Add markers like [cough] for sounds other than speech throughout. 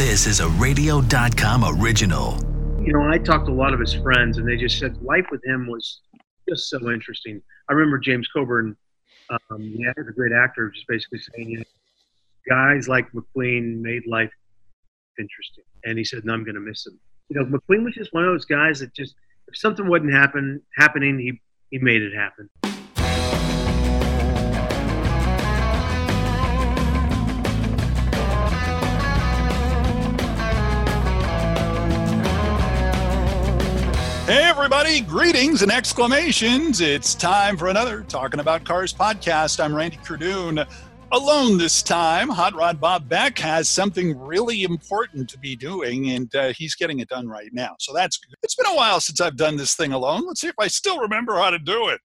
This is a radio.com original. You know, I talked to a lot of his friends, and they just said life with him was just so interesting. I remember James Coburn, um, yeah, a great actor, just basically saying, you know, guys like McQueen made life interesting. And he said, no, I'm going to miss him. You know, McQueen was just one of those guys that just, if something wasn't happen, happening, he, he made it happen. Hey, everybody, greetings and exclamations. It's time for another Talking About Cars podcast. I'm Randy Cardoon. Alone this time, Hot Rod Bob Beck has something really important to be doing, and uh, he's getting it done right now. So that's good. It's been a while since I've done this thing alone. Let's see if I still remember how to do it.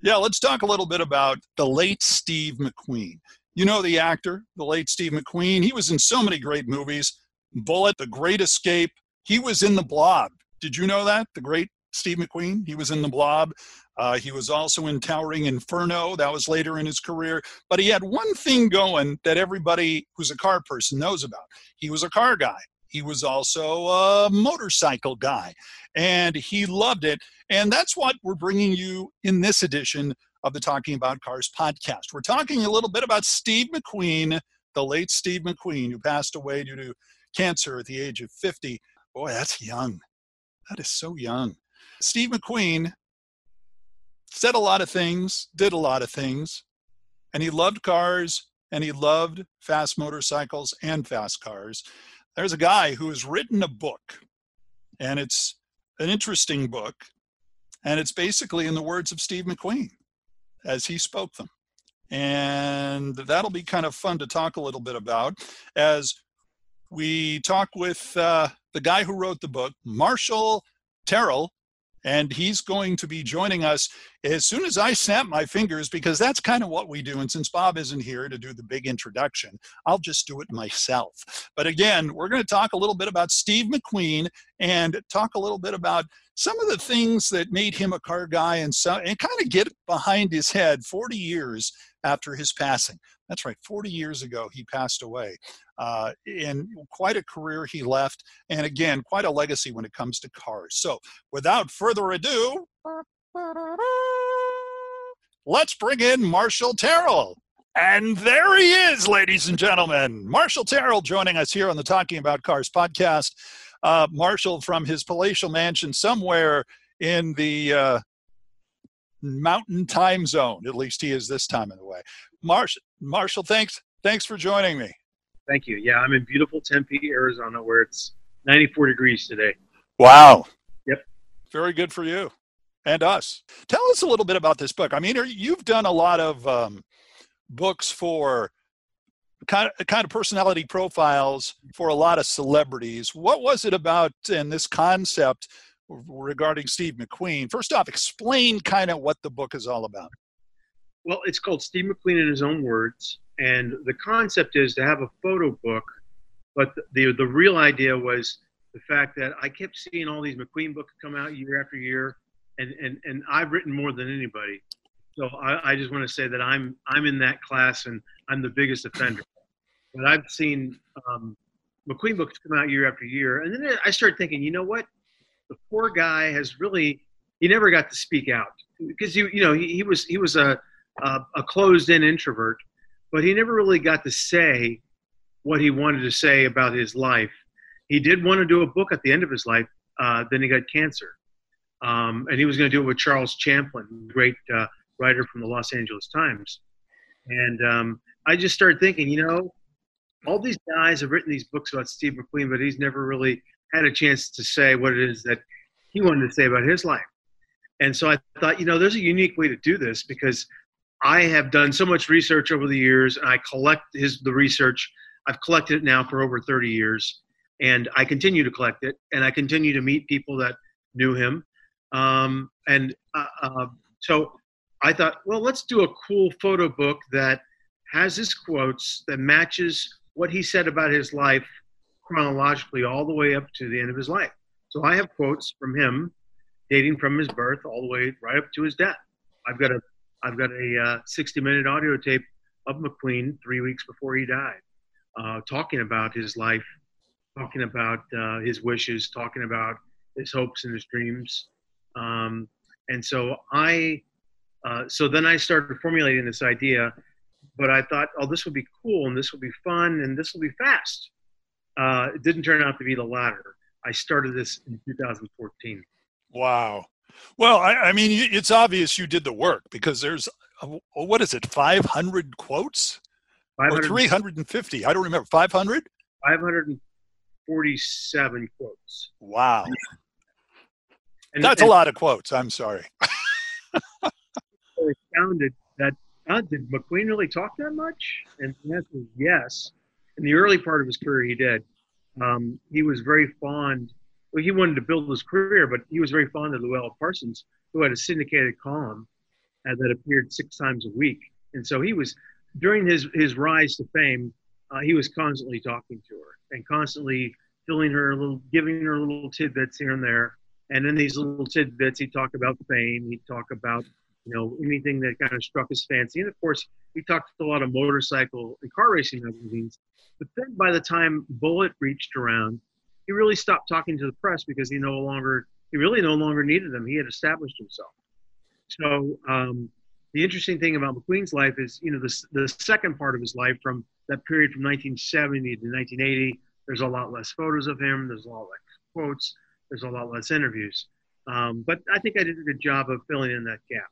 Yeah, let's talk a little bit about the late Steve McQueen. You know the actor, the late Steve McQueen. He was in so many great movies Bullitt, The Great Escape. He was in The Blob. Did you know that? The great Steve McQueen. He was in The Blob. Uh, he was also in Towering Inferno. That was later in his career. But he had one thing going that everybody who's a car person knows about. He was a car guy. He was also a motorcycle guy, and he loved it. And that's what we're bringing you in this edition of the Talking About Cars podcast. We're talking a little bit about Steve McQueen, the late Steve McQueen, who passed away due to cancer at the age of 50. Boy, that's young. That is so young. Steve McQueen said a lot of things, did a lot of things, and he loved cars and he loved fast motorcycles and fast cars. There's a guy who has written a book, and it's an interesting book, and it's basically in the words of Steve McQueen as he spoke them. And that'll be kind of fun to talk a little bit about as we talk with uh, the guy who wrote the book, Marshall Terrill, and he's going to be joining us as soon as I snap my fingers because that's kind of what we do. And since Bob isn't here to do the big introduction, I'll just do it myself. But again, we're going to talk a little bit about Steve McQueen and talk a little bit about some of the things that made him a car guy and so and kind of get behind his head 40 years after his passing. That's right, 40 years ago he passed away. Uh, and quite a career he left, and again, quite a legacy when it comes to cars. So, without further ado, let's bring in Marshall Terrill. And there he is, ladies and gentlemen. Marshall Terrill joining us here on the Talking About Cars podcast. Uh, Marshall from his palatial mansion somewhere in the uh, mountain time zone. At least he is this time of the way. Marshall, Marshall, thanks, thanks for joining me. Thank you. Yeah, I'm in beautiful Tempe, Arizona, where it's 94 degrees today. Wow. Yep. Very good for you and us. Tell us a little bit about this book. I mean, you've done a lot of um, books for kind of kind of personality profiles for a lot of celebrities. What was it about in this concept regarding Steve McQueen? First off, explain kind of what the book is all about. Well, it's called Steve McQueen in his own words, and the concept is to have a photo book, but the the, real idea was the fact that I kept seeing all these McQueen books come out year after year, and and and I've written more than anybody. So I, I just want to say that I'm I'm in that class, and I'm the biggest offender. But I've seen um, McQueen books come out year after year, and then I started thinking, you know what? The poor guy has really he never got to speak out because you you know he, he was he was a a, a closed-in introvert, but he never really got to say what he wanted to say about his life. He did want to do a book at the end of his life. Uh, then he got cancer, um, and he was going to do it with Charles Champlin, great uh, writer from the Los Angeles Times. And um, I just started thinking, you know, all these guys have written these books about Steve McQueen, but he's never really had a chance to say what it is that he wanted to say about his life. And so I thought, you know, there's a unique way to do this because I have done so much research over the years, and I collect his the research. I've collected it now for over 30 years, and I continue to collect it, and I continue to meet people that knew him, um, and uh, uh, so I thought, well, let's do a cool photo book that has his quotes that matches what he said about his life chronologically all the way up to the end of his life. So I have quotes from him dating from his birth all the way right up to his death. I've got a I've got a uh, 60 minute audio tape of McQueen three weeks before he died, uh, talking about his life talking about uh, his wishes, talking about his hopes and his dreams. Um, and so I, uh, so then I started formulating this idea, but I thought, oh, this would be cool and this will be fun and this will be fast. Uh, it didn't turn out to be the latter. I started this in 2014. Wow. Well, I, I mean, it's obvious you did the work because there's, uh, what is it, 500 quotes? 500, or 350? I don't remember. 500? 547 quotes. Wow. And, That's and, a lot of quotes. I'm sorry. [laughs] it sounded that uh, did McQueen really talk that much? And the answer is yes. In the early part of his career, he did. Um, he was very fond. Well, he wanted to build his career, but he was very fond of Louella Parsons, who had a syndicated column uh, that appeared six times a week. And so he was during his his rise to fame. Uh, he was constantly talking to her and constantly filling her a little, giving her little tidbits here and there. And in these little tidbits, he'd talk about fame. He'd talk about, you know, anything that kind of struck his fancy. And of course, he talked a lot of motorcycle and car racing magazines. But then by the time Bullitt reached around, he really stopped talking to the press because he no longer, he really no longer needed them. He had established himself. So um, the interesting thing about McQueen's life is, you know, the, the second part of his life from that period from 1970 to 1980, there's a lot less photos of him. There's a lot less quotes there's a lot less interviews. Um, but I think I did a good job of filling in that gap.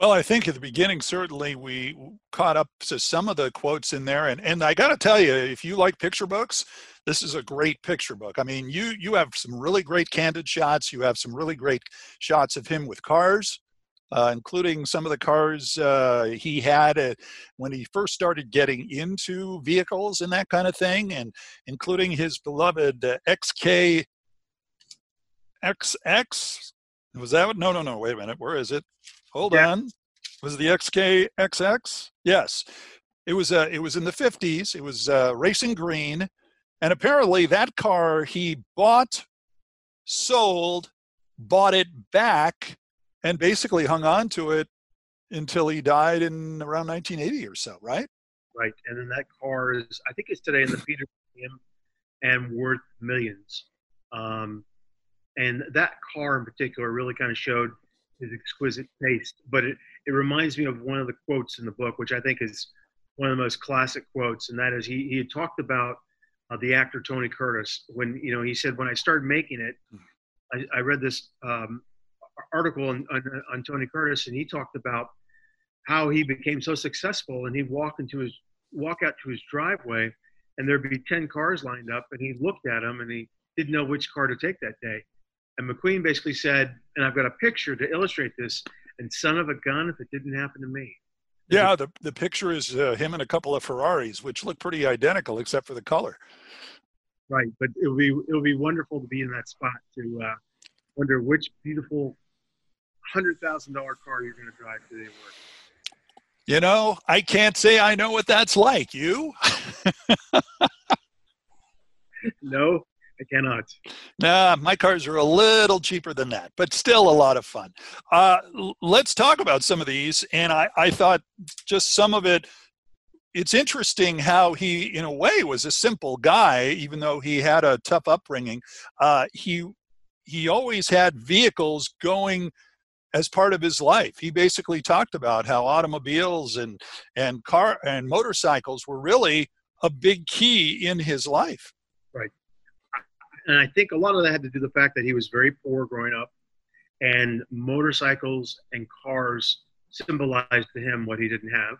Well, I think at the beginning, certainly we caught up to some of the quotes in there. And, and I got to tell you, if you like picture books, this is a great picture book. I mean, you, you have some really great candid shots. You have some really great shots of him with cars, uh, including some of the cars uh, he had uh, when he first started getting into vehicles and that kind of thing, and including his beloved uh, XK XX. Was that? No, no, no. Wait a minute. Where is it? Hold yeah. on. Was the XK XX? Yes. It was. Uh, it was in the 50s. It was uh, racing green, and apparently that car he bought, sold, bought it back, and basically hung on to it until he died in around 1980 or so. Right. Right. And then that car is. I think it's today in the Petersen Museum and worth millions. Um, and that car in particular really kind of showed his exquisite taste. But it, it reminds me of one of the quotes in the book, which I think is one of the most classic quotes, and that is he, he talked about uh, the actor Tony Curtis when, you know, he said, when I started making it, I, I read this um, article on, on, on Tony Curtis, and he talked about how he became so successful, and he'd walk into his walk out to his driveway, and there'd be ten cars lined up, and he looked at them, and he didn't know which car to take that day. And McQueen basically said, and I've got a picture to illustrate this, and son of a gun if it didn't happen to me. Yeah, the, the picture is uh, him and a couple of Ferraris, which look pretty identical except for the color. Right, but it would be it would be wonderful to be in that spot to uh, wonder which beautiful hundred thousand dollar car you're going to drive today work. You know, I can't say I know what that's like. You? [laughs] no, I cannot. Nah, my cars are a little cheaper than that, but still a lot of fun. Uh, let's talk about some of these. And I, I thought just some of it, it's interesting how he, in a way, was a simple guy, even though he had a tough upbringing. Uh, he he always had vehicles going as part of his life. He basically talked about how automobiles and and car and motorcycles were really a big key in his life and I think a lot of that had to do with the fact that he was very poor growing up, and motorcycles and cars symbolized to him what he didn't have,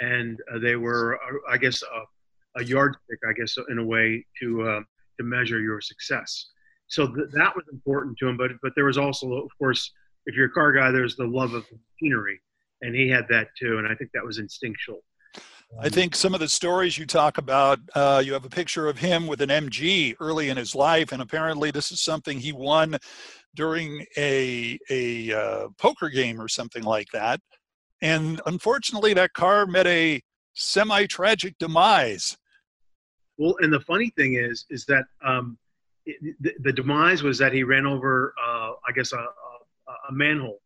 and uh, they were, uh, I guess, a, a, yardstick, I guess, in a way to uh, to measure your success. So th- that was important to him, but but there was also, of course, if you're a car guy, there's the love of machinery, and he had that too, and I think that was instinctual. I think some of the stories you talk about, uh, you have a picture of him with an MG early in his life, and apparently this is something he won during a a uh, poker game or something like that. And unfortunately, that car met a semi-tragic demise. Well, and the funny thing is, is that um, it, the, the, demise was that he ran over, uh, I guess, a, a, a manhole.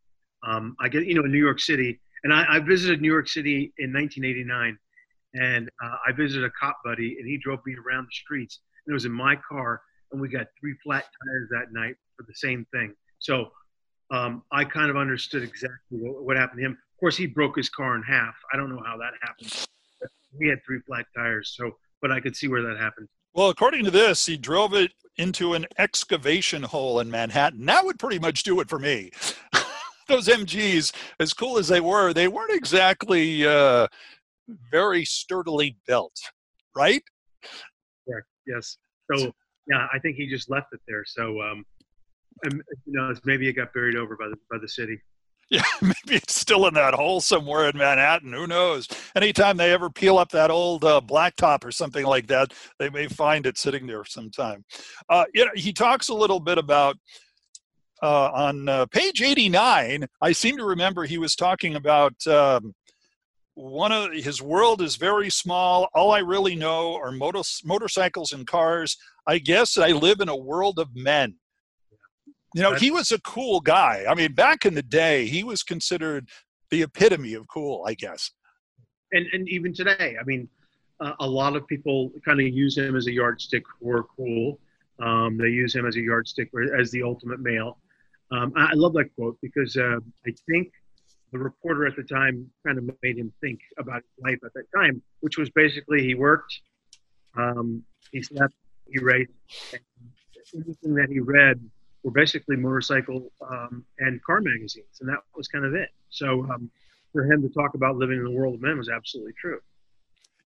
Um, I get, you know, in New York City, and I, I visited New York City in 1989 and uh, I visited a cop buddy, and he drove me around the streets. and it was in my car, and we got three flat tires that night for the same thing. So um, I kind of understood exactly what, what, happened to him. Of course, he broke his car in half. I don't know how that happened. We had three flat tires, so but I could see where that happened. Well, according to this, he drove it into an excavation hole in Manhattan. That would pretty much do it for me. [laughs] Those MGs, as cool as they were, they weren't exactly uh, very sturdily built, right? Correct. Yes. So yeah, I think he just left it there. So um, and, you know, maybe it got buried over by the by the city. [laughs] Yeah, maybe it's still in that hole somewhere in Manhattan. Who knows? Anytime they ever peel up that old uh, blacktop or something like that, they may find it sitting there sometime. Uh, you know, he talks a little bit about uh, on uh, page 89. I seem to remember he was talking about um, one of his world is very small. All I really know are motor- motorcycles and cars. I guess I live in a world of men. You know, he was a cool guy. I mean, back in the day, he was considered the epitome of cool, I guess. And and even today, I mean, uh, a lot of people kind of use him as a yardstick for cool. Um, they use him as a yardstick for, as the ultimate male. Um, I, I, love that quote because uh, I think the reporter at the time kind of made him think about his life at that time, which was basically he worked, um, he slept, he raced, and anything that he read were basically motorcycle um, and car magazines, and that was kind of it. So um, for him to talk about living in the world of men was absolutely true.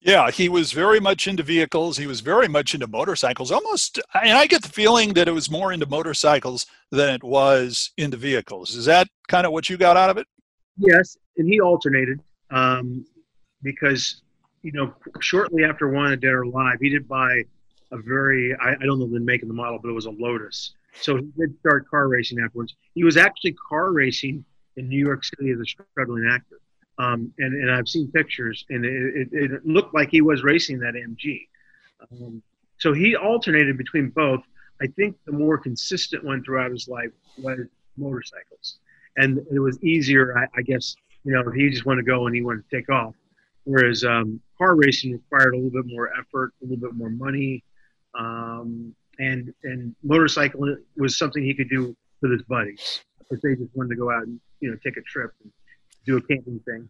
Yeah, he was very much into vehicles. He was very much into motorcycles. Almost, and I get the feeling that it was more into motorcycles than it was into vehicles. Is that kind of what you got out of it? Yes, and he alternated um, because you know shortly after Wanted Dead or Alive, he did buy a very I, I don't know the make and the model, but it was a Lotus so he did start car racing afterwards. He was actually car racing in New York City as a struggling actor. Um, and, and I've seen pictures, and it, it, it, looked like he was racing that MG. Um, so he alternated between both. I think the more consistent one throughout his life was motorcycles. And it was easier, I, I guess, you know, he just wanted to go and he wanted to take off. Whereas um, car racing required a little bit more effort, a little bit more money, um, and and motorcycling was something he could do with his buddies if they just wanted to go out and you know take a trip and do a camping thing.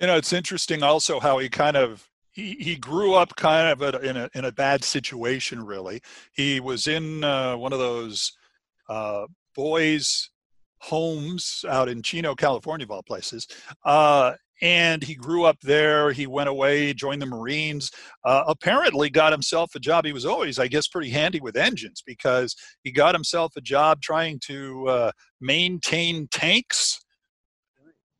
You know, it's interesting also how he kind of he, he grew up kind of in a in a bad situation. Really, he was in uh, one of those uh, boys' homes out in Chino, California, of all places, uh, and he grew up there. He went away, joined the Marines. Uh, apparently, got himself a job. He was always, I guess, pretty handy with engines because he got himself a job trying to uh, maintain tanks.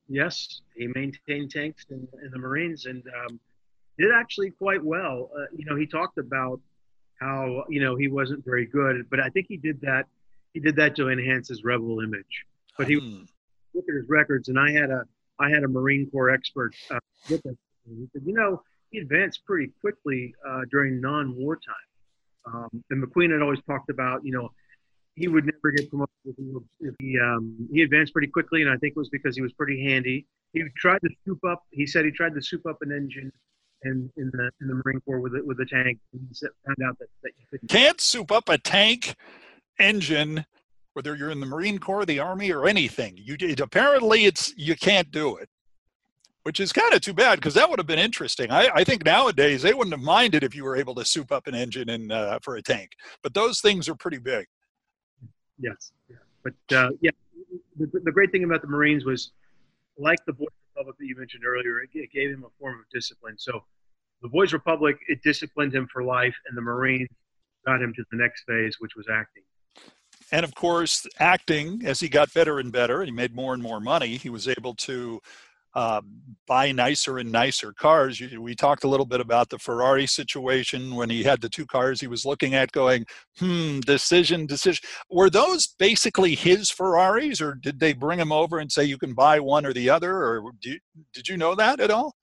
Yes, he maintained tanks in, in the Marines and um, did actually quite well. Uh, you know, he talked about how you know he wasn't very good, but I think he did that. He did that to enhance his rebel image. But he hmm. look at his records, and I had a I had a Marine Corps expert uh, with us. He said, you know, he advanced pretty quickly uh, during non-war time. Um, and McQueen had always talked about, you know, he would never get promoted if he um, he advanced pretty quickly, and I think it was because he was pretty handy. He tried to soup up. He said he tried to soup up an engine in, in the in the Marine Corps with it with a tank, and he found out that, that you couldn't. Can't soup up a tank engine whether you're in the Marine Corps, the Army, or anything. You it, apparently it's you can't do it, which is kind of too bad because that would have been interesting. I, I, think nowadays they wouldn't have minded if you were able to soup up an engine in uh, for a tank, but those things are pretty big. Yes, yeah. but uh, yeah, the, the, great thing about the Marines was, like the Boys Republic that you mentioned earlier, it, it gave him a form of discipline. So, the Boys Republic it disciplined him for life, and the Marines got him to the next phase, which was acting. And of course, acting, as he got better and better and he made more and more money, he was able to uh, buy nicer and nicer cars. We talked a little bit about the Ferrari situation when he had the two cars he was looking at going, hmm, decision, decision. Were those basically his Ferraris or did they bring him over and say you can buy one or the other? Or you, did you know that at all?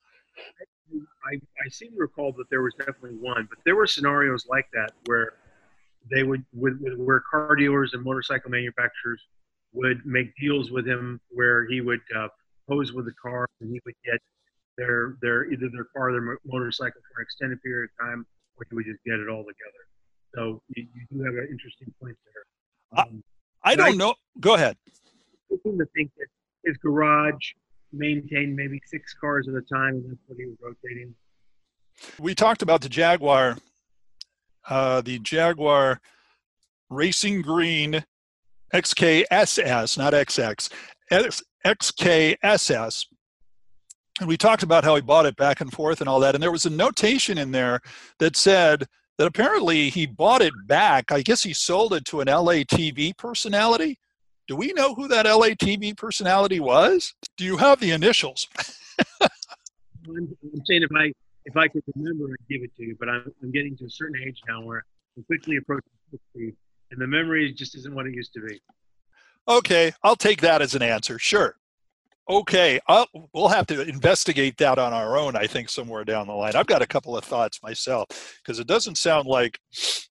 I, I seem to recall that there was definitely one, but there were scenarios like that where they would, would, would where car dealers and motorcycle manufacturers would make deals with him where he would uh, pose with the car and he would get their their either their car or their motorcycle for an extended period of time or he would just get it all together. So you, you do have an interesting point there. Um, I, I don't I, know. Go ahead. I seem to think that his garage maintained maybe six cars at a time, and that's what he was rotating. We talked about the Jaguar, uh, the Jaguar Racing Green XKSS, not XX, XKSS. And we talked about how he bought it back and forth and all that. And there was a notation in there that said that apparently he bought it back. I guess he sold it to an LA TV personality. Do we know who that LA TV personality was? Do you have the initials? [laughs] I'm, saying if I if I could remember, I'd give it to you. But I'm, I'm getting to a certain age now where I'm quickly approaching 60, and the memory just isn't what it used to be. Okay, I'll take that as an answer. Sure. Okay, I'll, we'll have to investigate that on our own. I think somewhere down the line. I've got a couple of thoughts myself because it doesn't sound like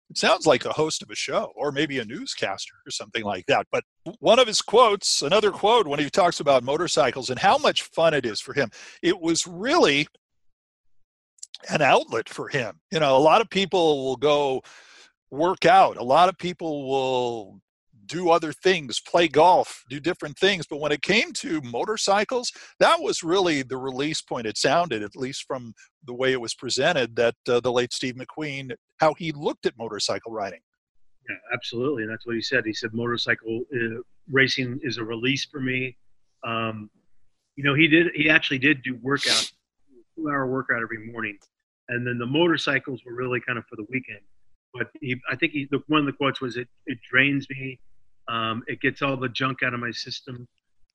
it sounds like a host of a show or maybe a newscaster or something like that. But one of his quotes, another quote, when he talks about motorcycles and how much fun it is for him, it was really an outlet for him. You know, a lot of people will go work out. A lot of people will do other things, play golf, do different things. But when it came to motorcycles, that was really the release point. It sounded, at least from the way it was presented, that uh, the late Steve McQueen, how he looked at motorcycle riding. Yeah, absolutely. And that's what he said. He said motorcycle uh, racing is a release for me. Um, you know, he did. He actually did do workout, two-hour workout every morning, and then the motorcycles were really kind of for the weekend. But he, I think he, the, one of the quotes was, "It it drains me um, it gets all the junk out of my system,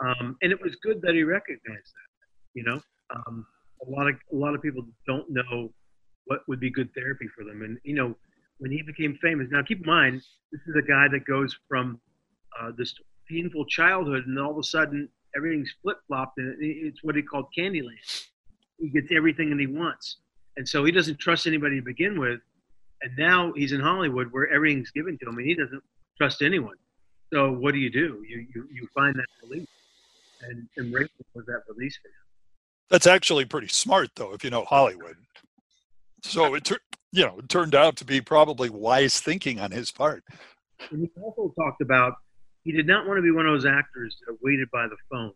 um, and it was good that he recognized that. You know, um, a lot of a lot of people don't know what would be good therapy for them, and you know, when he became famous. Now, keep in mind, this is a guy that goes from uh, this painful childhood, and all of a sudden everything's flip flopped, and it's what he called Candyland. He gets everything that he wants, and so he doesn't trust anybody to begin with. And now he's in Hollywood, where everything's given to him, and he doesn't trust anyone. So what do you do? You you, you find that release, and and Rachel was that release for him. That's actually pretty smart, though, if you know Hollywood. So it you know it turned out to be probably wise thinking on his part. And he also talked about he did not want to be one of those actors that waited by the phone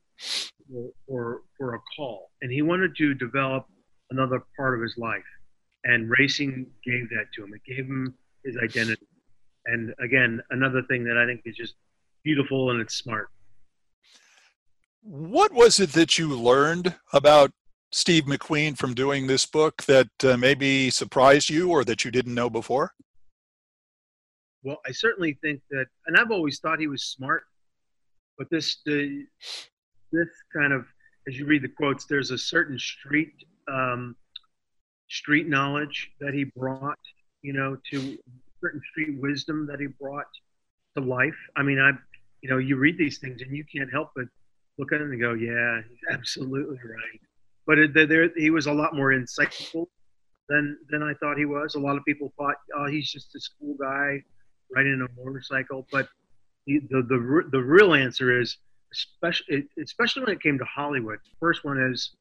or, or for a call, and he wanted to develop another part of his life. And racing gave that to him. It gave him his identity. And again, another thing that I think is just beautiful and it's smart. What was it that you learned about Steve McQueen from doing this book that uh, maybe surprised you or that you didn't know before? Well, I certainly think that, and I've always thought he was smart, but this the, this kind of, as you read the quotes, there's a certain street um, street knowledge that he brought, you know, to certain street wisdom that he brought to life. I mean, I you know, you read these things and you can't help but look at him and go, yeah, he's [laughs] absolutely right. But it, there, he was a lot more insightful than than I thought he was. A lot of people thought, oh, he's just a school guy riding a motorcycle. But the the the, the real answer is, especially especially when it came to Hollywood. First one is,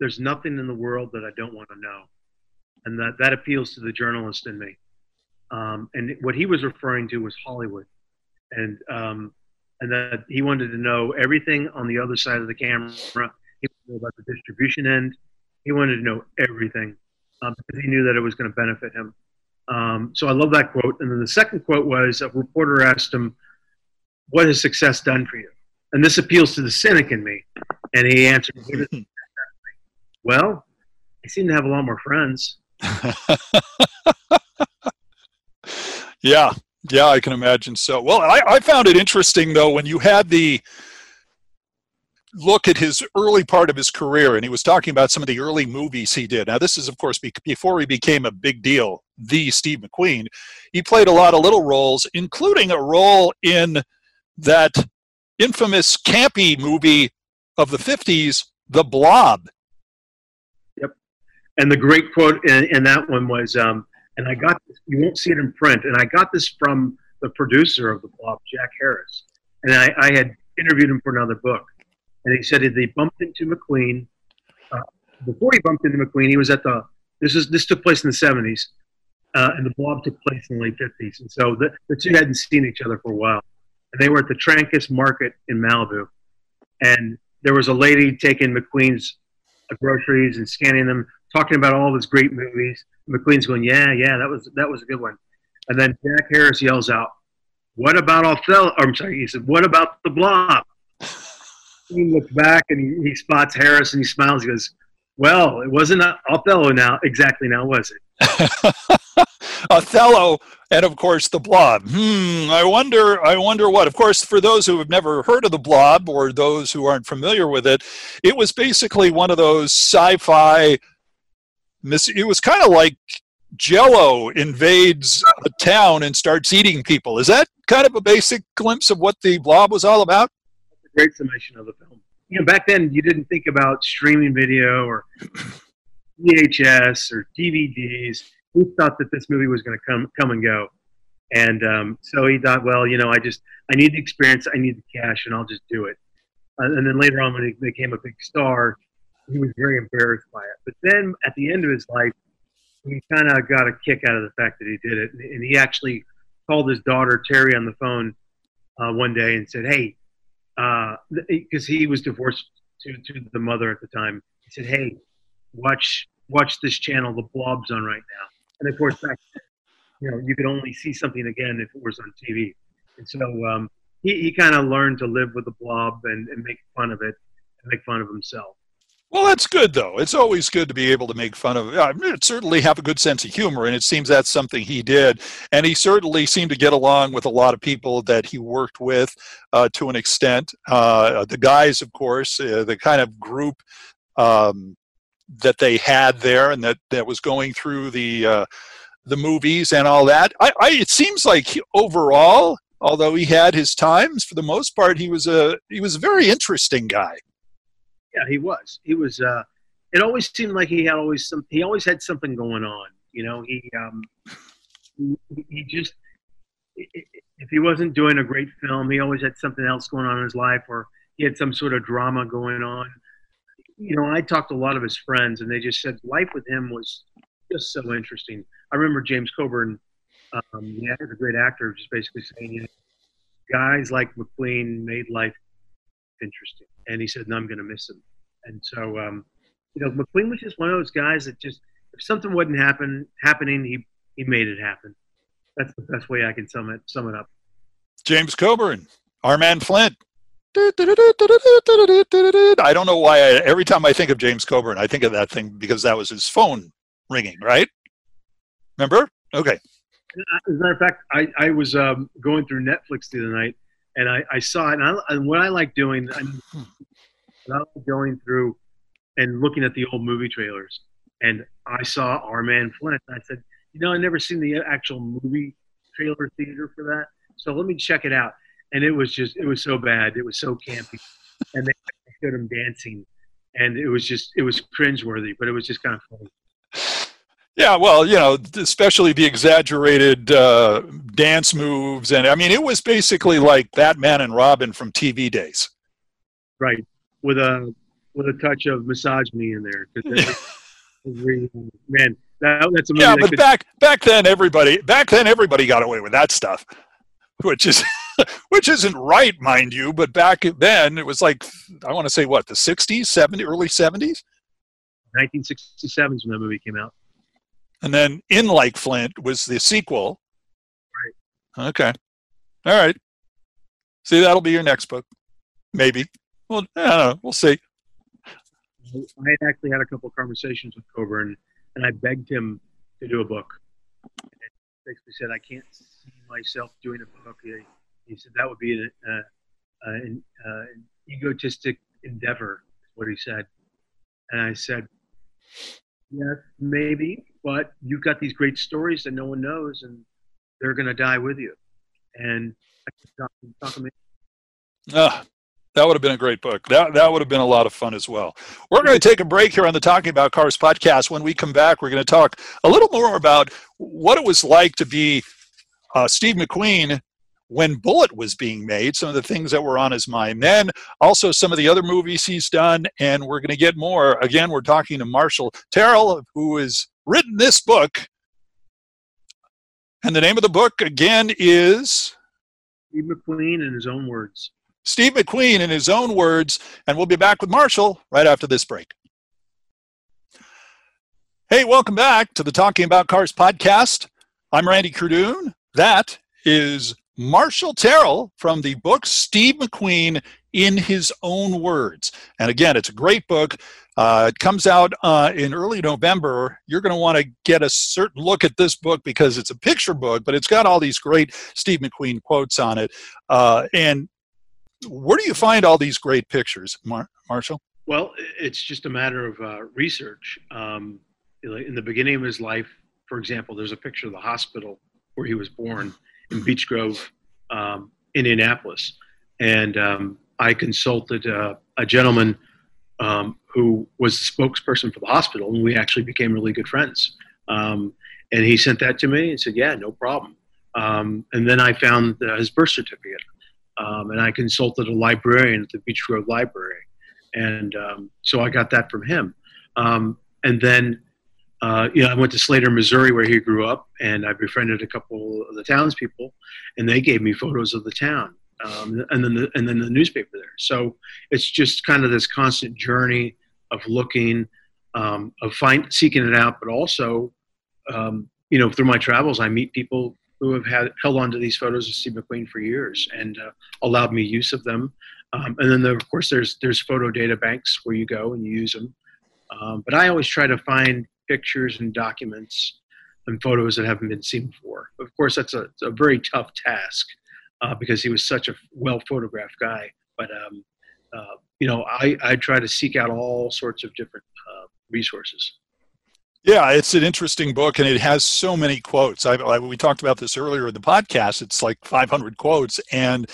there's nothing in the world that I don't want to know, and that that appeals to the journalist in me. Um, and what he was referring to was Hollywood and um, and that he wanted to know everything on the other side of the camera. He wanted to know about the distribution end. He wanted to know everything um, because he knew that it was going to benefit him. Um, so I love that quote. And then the second quote was a reporter asked him, "What has success done for you?" And this appeals to the cynic in me. And he answered, [laughs] "Well, I seem to have a lot more friends." [laughs] yeah, yeah, I can imagine so. Well, I, I found it interesting though when you had the look at his early part of his career and he was talking about some of the early movies he did now this is of course before he became a big deal the steve mcqueen he played a lot of little roles including a role in that infamous campy movie of the 50s the blob yep and the great quote in, in that one was um, and I got this, you won't see it in print. And I got this from the producer of the Blob, Jack Harris. And I, I had interviewed him for another book. And he said they bumped into McQueen. Uh, before he bumped into McQueen, he was at the, this is this took place in the 70s. Uh, and the Blob took place in the late 50s. And so the, the two hadn't seen each other for a while. And they were at the Trancas Market in Malibu. And there was a lady taking McQueen's uh, groceries and scanning them, talking about all his great movies. McQueen's going, yeah, yeah, that was that was a good one. And then Jack Harris yells out, "What about Othello?" Or, I'm sorry, he said, "What about the Blob?" [laughs] he looks back and he, he spots Harris and he smiles. He goes, "Well, it wasn't Othello now exactly now, was it?" [laughs] Othello, and of course the Blob. Hmm. I wonder. I wonder what. Of course, for those who have never heard of the Blob or those who aren't familiar with it, it was basically one of those sci-fi. It was kind of like Jello invades a town and starts eating people. Is that kind of a basic glimpse of what the Blob was all about? That's a great summation of the film. You know, back then you didn't think about streaming video or [clears throat] VHS or DVDs he thought that this movie was going to come come and go, and um, so he thought, well, you know, I just I need the experience, I need the cash, and I'll just do it. Uh, and then later on, when he became a big star, he was very embarrassed by it. But then at the end of his life, he kind of got a kick out of the fact that he did it, and he actually called his daughter Terry on the phone uh, one day and said, "Hey," because uh, he was divorced to to the mother at the time. He said, "Hey, watch watch this channel. The Blob's on right now." And of course, back you know, you could only see something again if it was on TV. And so um, he, he kind of learned to live with the blob and, and make fun of it and make fun of himself. Well, that's good, though. It's always good to be able to make fun of. I mean, certainly have a good sense of humor, and it seems that's something he did. And he certainly seemed to get along with a lot of people that he worked with uh, to an extent. Uh, the guys, of course, uh, the kind of group um, that they had there and that, that was going through the uh, the movies and all that. I, I it seems like he, overall, although he had his times, for the most part, he was a he was a very interesting guy. Yeah, he was. He was. Uh, it always seemed like he had always some. He always had something going on. You know, he um, he, he just if he wasn't doing a great film, he always had something else going on in his life, or he had some sort of drama going on you know, I talked to a lot of his friends, and they just said life with him was just so interesting. I remember James Coburn, um, yeah, he's a great actor, just basically saying, you know, guys like McQueen made life interesting, and he said, "No, I'm going to miss him." And so, um, you know, McQueen was just one of those guys that just, if something wasn't happen happening, he he made it happen. That's the best way I can sum it sum it up. James Coburn, our man Flint, I don't know why. I, every time I think of James Coburn, I think of that thing because that was his phone ringing, right? Remember? Okay. As a matter of fact, I, I was um, going through Netflix the other night, and I, I saw it. And, I, and what I like doing, I, I like going through and looking at the old movie trailers, and I saw Our Man Flint. And I said, you know, I never seen the actual movie trailer theater for that, so let me check it out and it was just it was so bad. It was so campy, and they showed him dancing, and it was just it was cringeworthy, but it was just kind of funny. Yeah, well, you know, especially the exaggerated uh, dance moves, and I mean, it was basically like Batman and Robin from TV days. Right, with a with a touch of misogyny in there. [laughs] man, that, that's a yeah. But could... back back then, everybody back then everybody got away with that stuff, which is [laughs] [laughs] which isn't right, mind you. But back then, it was like I want to say what the '60s, '70s, early '70s. 1967 is when that movie came out. And then In Like Flint was the sequel. Right. Okay. All right. See, that'll be your next book, maybe. Well, I don't know. We'll see. I actually had a couple of conversations with Coburn, and I begged him to do a book. And basically said, I can't see myself doing a book. He said that would be an, uh, uh, an, uh, egotistic endeavor, what he said. And I said, yes, maybe, but you've got these great stories that no one knows, and they're going to die with you. And Ah, that would have been a great book. That that would have been a lot of fun as well. We're going to take a break here on the Talking About Cars podcast. When we come back, we're going to talk a little more about what it was like to be uh, Steve McQueen when Bullitt was being made, some of the things that were on his mind then, also some of the other movies he's done, and we're going to get more. Again, we're talking to Marshall Terrill, who has written this book, And the name of the book again is Steve McQueen in his own words. Steve McQueen in his own words. And we'll be back with Marshall right after this break. Hey, welcome back to the Talking About Cars podcast. I'm Randy Cardoon. That is Marshall Terrill from the book Steve McQueen in His Own Words. And again, it's a great book. Uh, it comes out uh, in early November. You're going to want to get a certain look at this book because it's a picture book, but it's got all these great Steve McQueen quotes on it. Uh, and where do you find all these great pictures, Mar- Marshall? Well, it's just a matter of uh, research. Um, in the beginning of his life, for example, there's a picture of the hospital where he was born in Beech Grove, um, Indianapolis. And um, I consulted uh, a gentleman um, who was the spokesperson for the hospital, and we actually became really good friends. Um, and he sent that to me and said, "Yeah, no problem." Um, and then I found uh, his birth certificate, and I consulted a librarian at the Beech Grove Library, and so I got that from him. And then, uh, you know, I went to Slater, Missouri, where he grew up, and I befriended a couple of the townspeople, and they gave me photos of the town um, and then the, and then the newspaper there. So it's just kind of this constant journey of looking, um, of find seeking it out, but also, um, you know, through my travels, I meet people who have had held on to these photos of Steve McQueen for years and uh, allowed me use of them. Um, and then of course there's there's photo data banks where you go and you use them. Um, but I always try to find pictures and documents and photos that haven't been seen before. Of course, that's a, a very tough task uh, because he was such a well photographed guy. But um, uh, you know, I, I try to seek out all sorts of different uh, resources. Yeah, it's an interesting book, and it has so many quotes. I, I, we talked about this earlier in the podcast. It's like 500 quotes and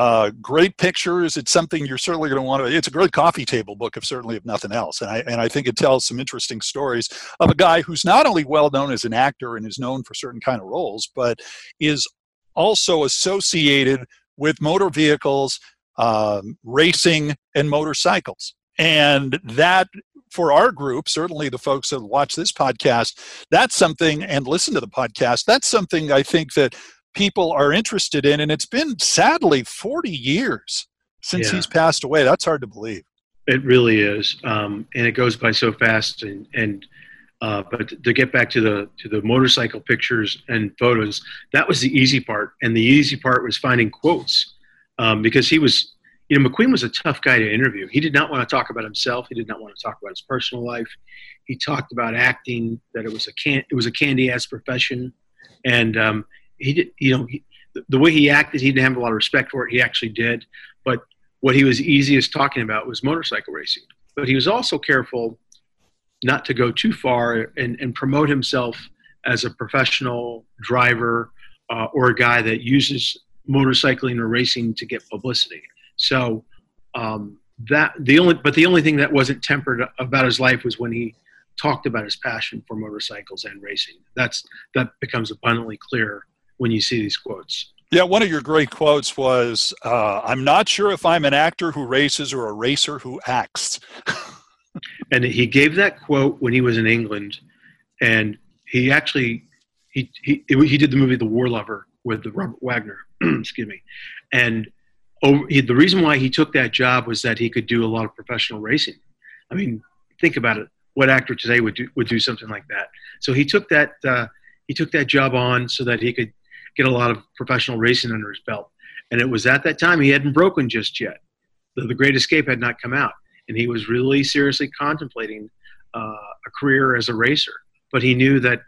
uh, great pictures. It's something you're certainly going to want to. It's a great coffee table book, if certainly if nothing else. And I and I think it tells some interesting stories of a guy who's not only well known as an actor and is known for certain kind of roles, but is also associated with motor vehicles, um, racing, and motorcycles. And that, for our group, certainly the folks that watch this podcast, that's something, and listen to the podcast, that's something I think that people are interested in. And it's been sadly 40 years since yeah. he's passed away. That's hard to believe. It really is. Um, and it goes by so fast. And, and uh, but to get back to the to the motorcycle pictures and photos, that was the easy part, and the easy part was finding quotes um, because he was, you know, McQueen was a tough guy to interview. He did not want to talk about himself. He did not want to talk about his personal life. He talked about acting that it was a can it was a candy ass profession, and um, he did you know he, the way he acted, he didn't have a lot of respect for it. He actually did, but what he was easiest talking about was motorcycle racing. But he was also careful not to go too far and, and promote himself as a professional driver uh, or a guy that uses motorcycling or racing to get publicity. So um, that the only but the only thing that wasn't tempered about his life was when he talked about his passion for motorcycles and racing. That's that becomes abundantly clear when you see these quotes. Yeah, one of your great quotes was, uh, "I'm not sure if I'm an actor who races or a racer who acts." [laughs] and he gave that quote when he was in England, and he actually he he he did the movie The War Lover with the Robert Wagner, [clears throat] excuse me, and over, he, the reason why he took that job was that he could do a lot of professional racing. I mean, think about it. What actor today would do would do something like that? So he took that uh, he took that job on so that he could get a lot of professional racing under his belt. And it was at that time he hadn't broken just yet. The, the Great Escape had not come out and he was really seriously contemplating uh, a career as a racer. But he knew that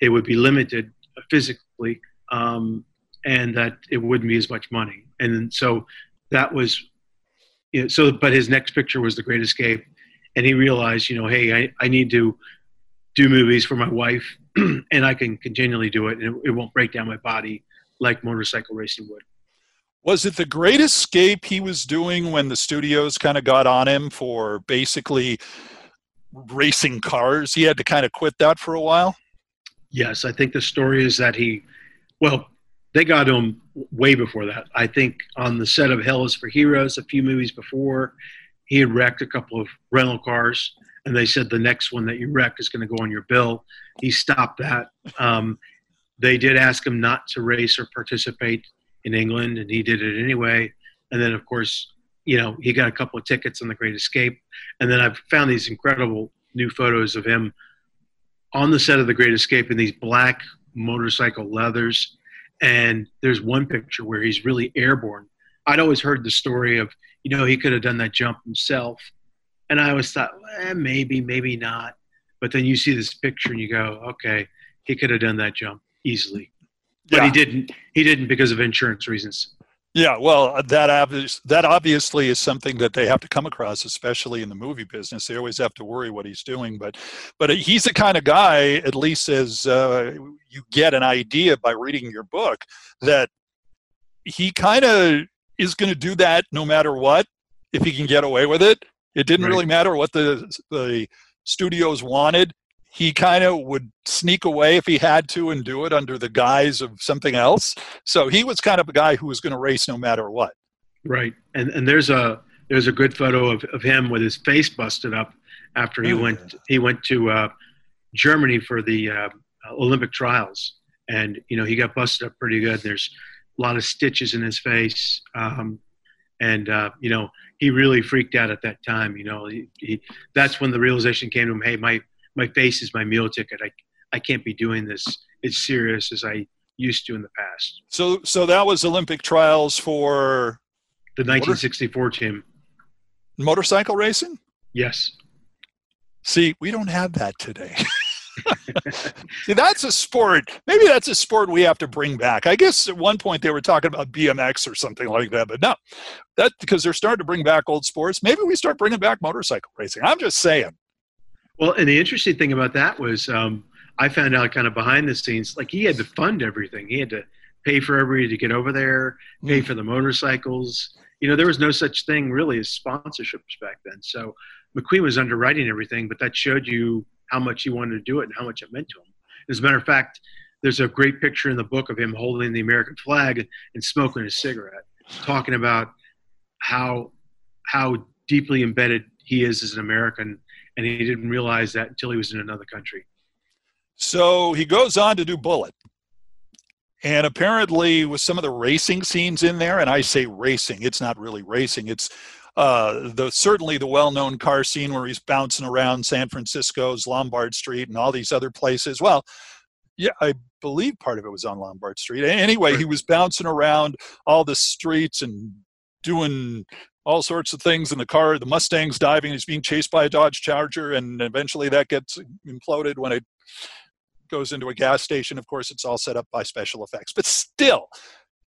it would be limited physically, um, and that it wouldn't be as much money. And so that was, you know, so. But his next picture was The Great Escape, and he realized, you know, hey, I, I need to do movies for my wife, [clears throat] and I can continually do it, and it, it won't break down my body like motorcycle racing would. Was it the great escape he was doing when the studios kind of got on him for basically racing cars? He had to kind of quit that for a while? Yes, I think the story is that he, well, they got him way before that. I think on the set of Hell is for Heroes, a few movies before, he had wrecked a couple of rental cars, and they said the next one that you wreck is going to go on your bill. He stopped that. Um, they did ask him not to race or participate in England, and he did it anyway. And then, of course, you know, he got a couple of tickets on the Great Escape. And then I've found these incredible new photos of him on the set of the Great Escape in these black motorcycle leathers. And there's one picture where he's really airborne. I'd always heard the story of, you know, he could have done that jump himself. And I always thought, eh, maybe, maybe not. But then you see this picture and you go, okay, he could have done that jump easily. But yeah. he didn't. He didn't because of insurance reasons. Yeah, well, that obvious that obviously is something that they have to come across, especially in the movie business. They always have to worry what he's doing, but but he's the kind of guy, at least as uh, you get an idea by reading your book, that he kind of is going to do that no matter what, if he can get away with it. It didn't right. really matter what the the studios wanted he kind of would sneak away if he had to and do it under the guise of something else. So he was kind of a guy who was going to race no matter what. Right, and and there's a there's a good photo of, of him with his face busted up after he oh, went yeah. he went to uh, Germany for the uh, Olympic trials, and you know he got busted up pretty good. There's a lot of stitches in his face, um, and uh, you know he really freaked out at that time. You know, he, he, that's when the realization came to him: Hey, my my face is my meal ticket. I I can't be doing this as serious as I used to in the past. So so that was Olympic trials for the 1964 motor- team. Motorcycle racing? Yes. See, we don't have that today. [laughs] [laughs] See, that's a sport. Maybe that's a sport we have to bring back. I guess at one point they were talking about BMX or something like that, but no, that because they're starting to bring back old sports. Maybe we start bringing back motorcycle racing. I'm just saying. Well, and the interesting thing about that was um, I found out kind of behind the scenes, like he had to fund everything. He had to pay for everybody to get over there, pay mm. for the motorcycles. You know, there was no such thing really as sponsorships back then. So McQueen was underwriting everything, but that showed you how much he wanted to do it and how much it meant to him. As a matter of fact, there's a great picture in the book of him holding the American flag and smoking a cigarette, talking about how how deeply embedded he is as an American and he didn't realize that until he was in another country. So he goes on to do Bullitt. And apparently, with some of the racing scenes in there, and I say racing, it's not really racing. It's uh, the certainly the well-known car scene where he's bouncing around San Francisco's Lombard Street and all these other places. Well, yeah, I believe part of it was on Lombard Street. Anyway, he was bouncing around all the streets and doing all sorts of things in the car. The Mustang's diving. He's being chased by a Dodge Charger, and eventually that gets imploded when it goes into a gas station. Of course, it's all set up by special effects. But still,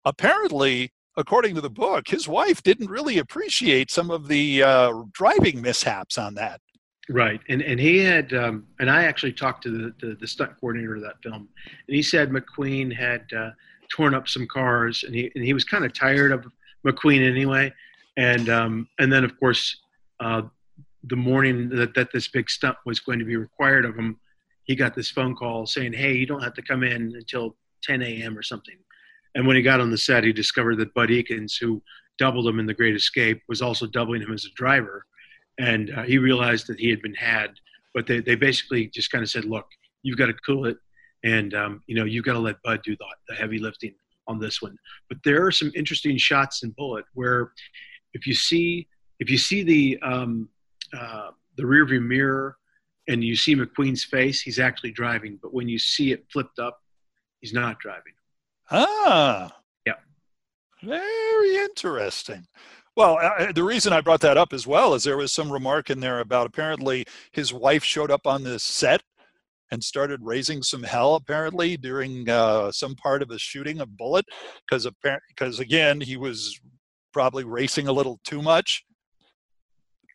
apparently, according to the book, his wife didn't really appreciate some of the uh, driving mishaps on that. Right, and and he had, um, and I actually talked to the, the, the stunt coordinator of that film, and he said McQueen had uh, torn up some cars, and he and he was kind of tired of McQueen anyway and um, and then of course uh, the morning that, that this big stunt was going to be required of him he got this phone call saying hey you don't have to come in until 10 a.m or something and when he got on the set he discovered that bud ekins who doubled him in the great escape was also doubling him as a driver and uh, he realized that he had been had but they, they basically just kind of said look you've got to cool it and um, you know you've got to let bud do the, the heavy lifting on this one but there are some interesting shots in Bullitt where if you see if you see the um, uh, the rearview mirror and you see McQueen's face, he's actually driving. But when you see it flipped up, he's not driving. Ah, yeah, very interesting. Well, uh, the reason I brought that up as well is there was some remark in there about apparently his wife showed up on the set and started raising some hell apparently during uh, some part of the shooting of Bullitt because apparently because again he was probably racing a little too much.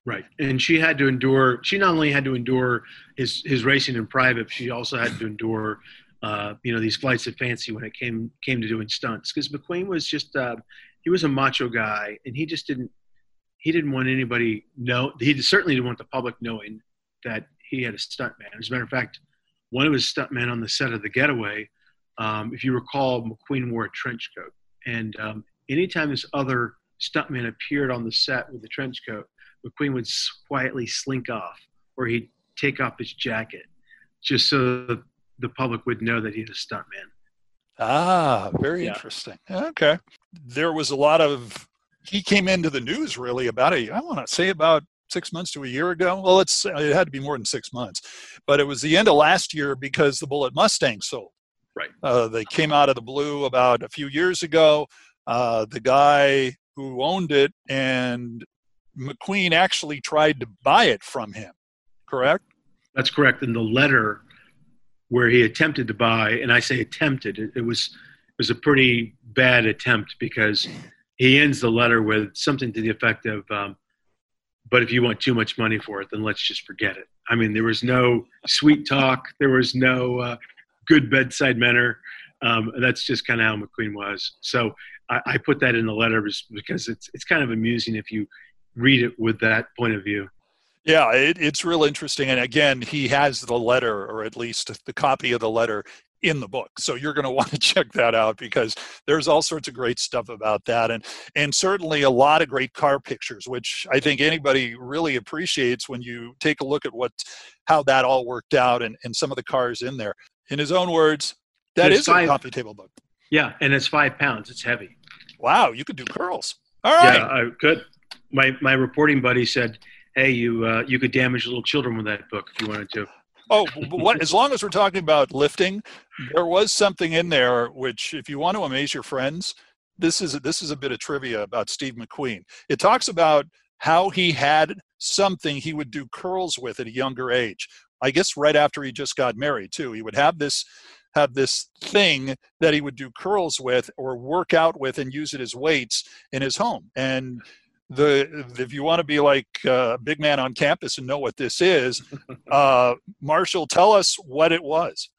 Right, and she had to endure. She not only had to endure his his racing in private, she also had to endure, uh, you know, these flights of fancy when it came came to doing stunts. Because McQueen was just uh, he was a macho guy, and he just didn't he didn't want anybody know. He certainly didn't want the public knowing that he had a stuntman. As a matter of fact, one of his stuntmen on the set of The Getaway, um, if you recall, McQueen wore a trench coat, and um, anytime this other stuntman appeared on the set with a trench coat, McQueen would quietly slink off, or he'd take off his jacket, just so the public would know that he's a stuntman. Ah, very yeah. interesting. Okay. There was a lot of, he came into the news really about a, I want to say about six months to a year ago. Well, it's, it had to be more than six months, but it was the end of last year because the Bullitt Mustang sold. Right. Uh, they came out of the blue about a few years ago. Uh, the guy who owned it and McQueen actually tried to buy it from him, correct? That's correct. In the letter where he attempted to buy, and I say attempted, it, it was it was a pretty bad attempt because he ends the letter with something to the effect of, um, "But if you want too much money for it, then let's just forget it." I mean, there was no sweet talk. There was no uh, good bedside manner. Um, that's just kind of how McQueen was. So I, I, put that in the letter because it's it's kind of amusing if you read it with that point of view. Yeah, it, it's real interesting. And again, he has the letter, or at least the copy of the letter, in the book. So you're going [laughs] to want to check that out because there's all sorts of great stuff about that, and and certainly a lot of great car pictures, which I think anybody really appreciates when you take a look at what how that all worked out and, and some of the cars in there. In his own words, that is five, a coffee table book. Yeah, and it's five pounds. It's heavy. Wow, you could do curls. All right. Uh, yeah, I could. My my reporting buddy said hey, you uh, you could damage little children with that book if you wanted to. Oh, what, as long as we're talking about lifting, there was something in there which, if you want to amaze your friends, this is this is a bit of trivia about Steve McQueen. It talks about how he had something he would do curls with at a younger age. I guess right after he just got married too. He would have this have this thing that he would do curls with or work out with and use it as weights in his home. And the if you want to be like a big man on campus and know what this is, [laughs] uh, Marshall, tell us what it was.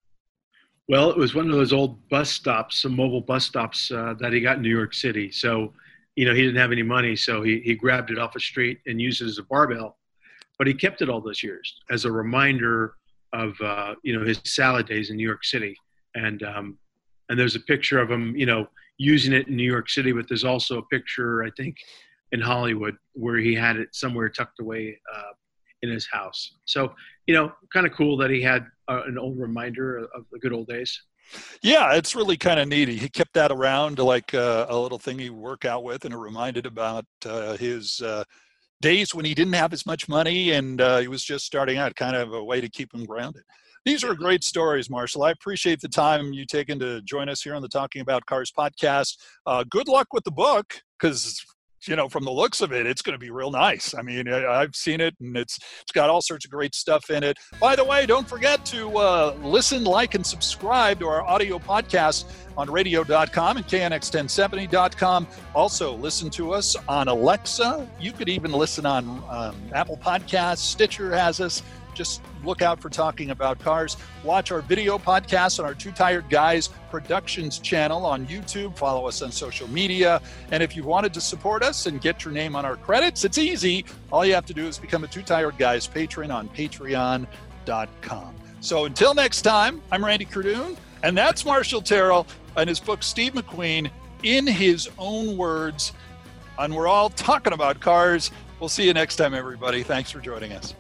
Well, it was one of those old bus stops, some mobile bus stops uh, that he got in New York City. So, you know, he didn't have any money, so he, he grabbed it off a street and used it as a barbell. But he kept it all those years as a reminder of, uh, you know, his salad days in New York City. And um, and there's a picture of him, you know, using it in New York City. But there's also a picture, I think, in Hollywood where he had it somewhere tucked away uh, in his house. So, you know, kind of cool that he had uh, an old reminder of the good old days. Yeah, it's really kind of neat. He kept that around like uh, a little thing he work out with, and it reminded about uh, his uh, days when he didn't have as much money and uh, he was just starting out. Kind of a way to keep him grounded. These are great stories, Marshall. I appreciate the time you taken to join us here on the Talking About Cars podcast. Uh, good luck with the book because you know, from the looks of it, it's going to be real nice. I mean, I've seen it, and it's it's got all sorts of great stuff in it. By the way, don't forget to uh, listen, like, and subscribe to our audio podcast on radio.com and knx1070.com. Also, listen to us on Alexa. You could even listen on um, Apple Podcasts. Stitcher has us just look out for talking about cars. Watch our video podcast on our Two Tired Guys Productions channel on YouTube. Follow us on social media. And if you wanted to support us and get your name on our credits, it's easy. All you have to do is become a Two Tired Guys patron on patreon.com. So until next time, I'm Randy Cardoon, and that's Marshall Terrill and his book, Steve McQueen, in his own words. And we're all talking about cars. We'll see you next time, everybody. Thanks for joining us.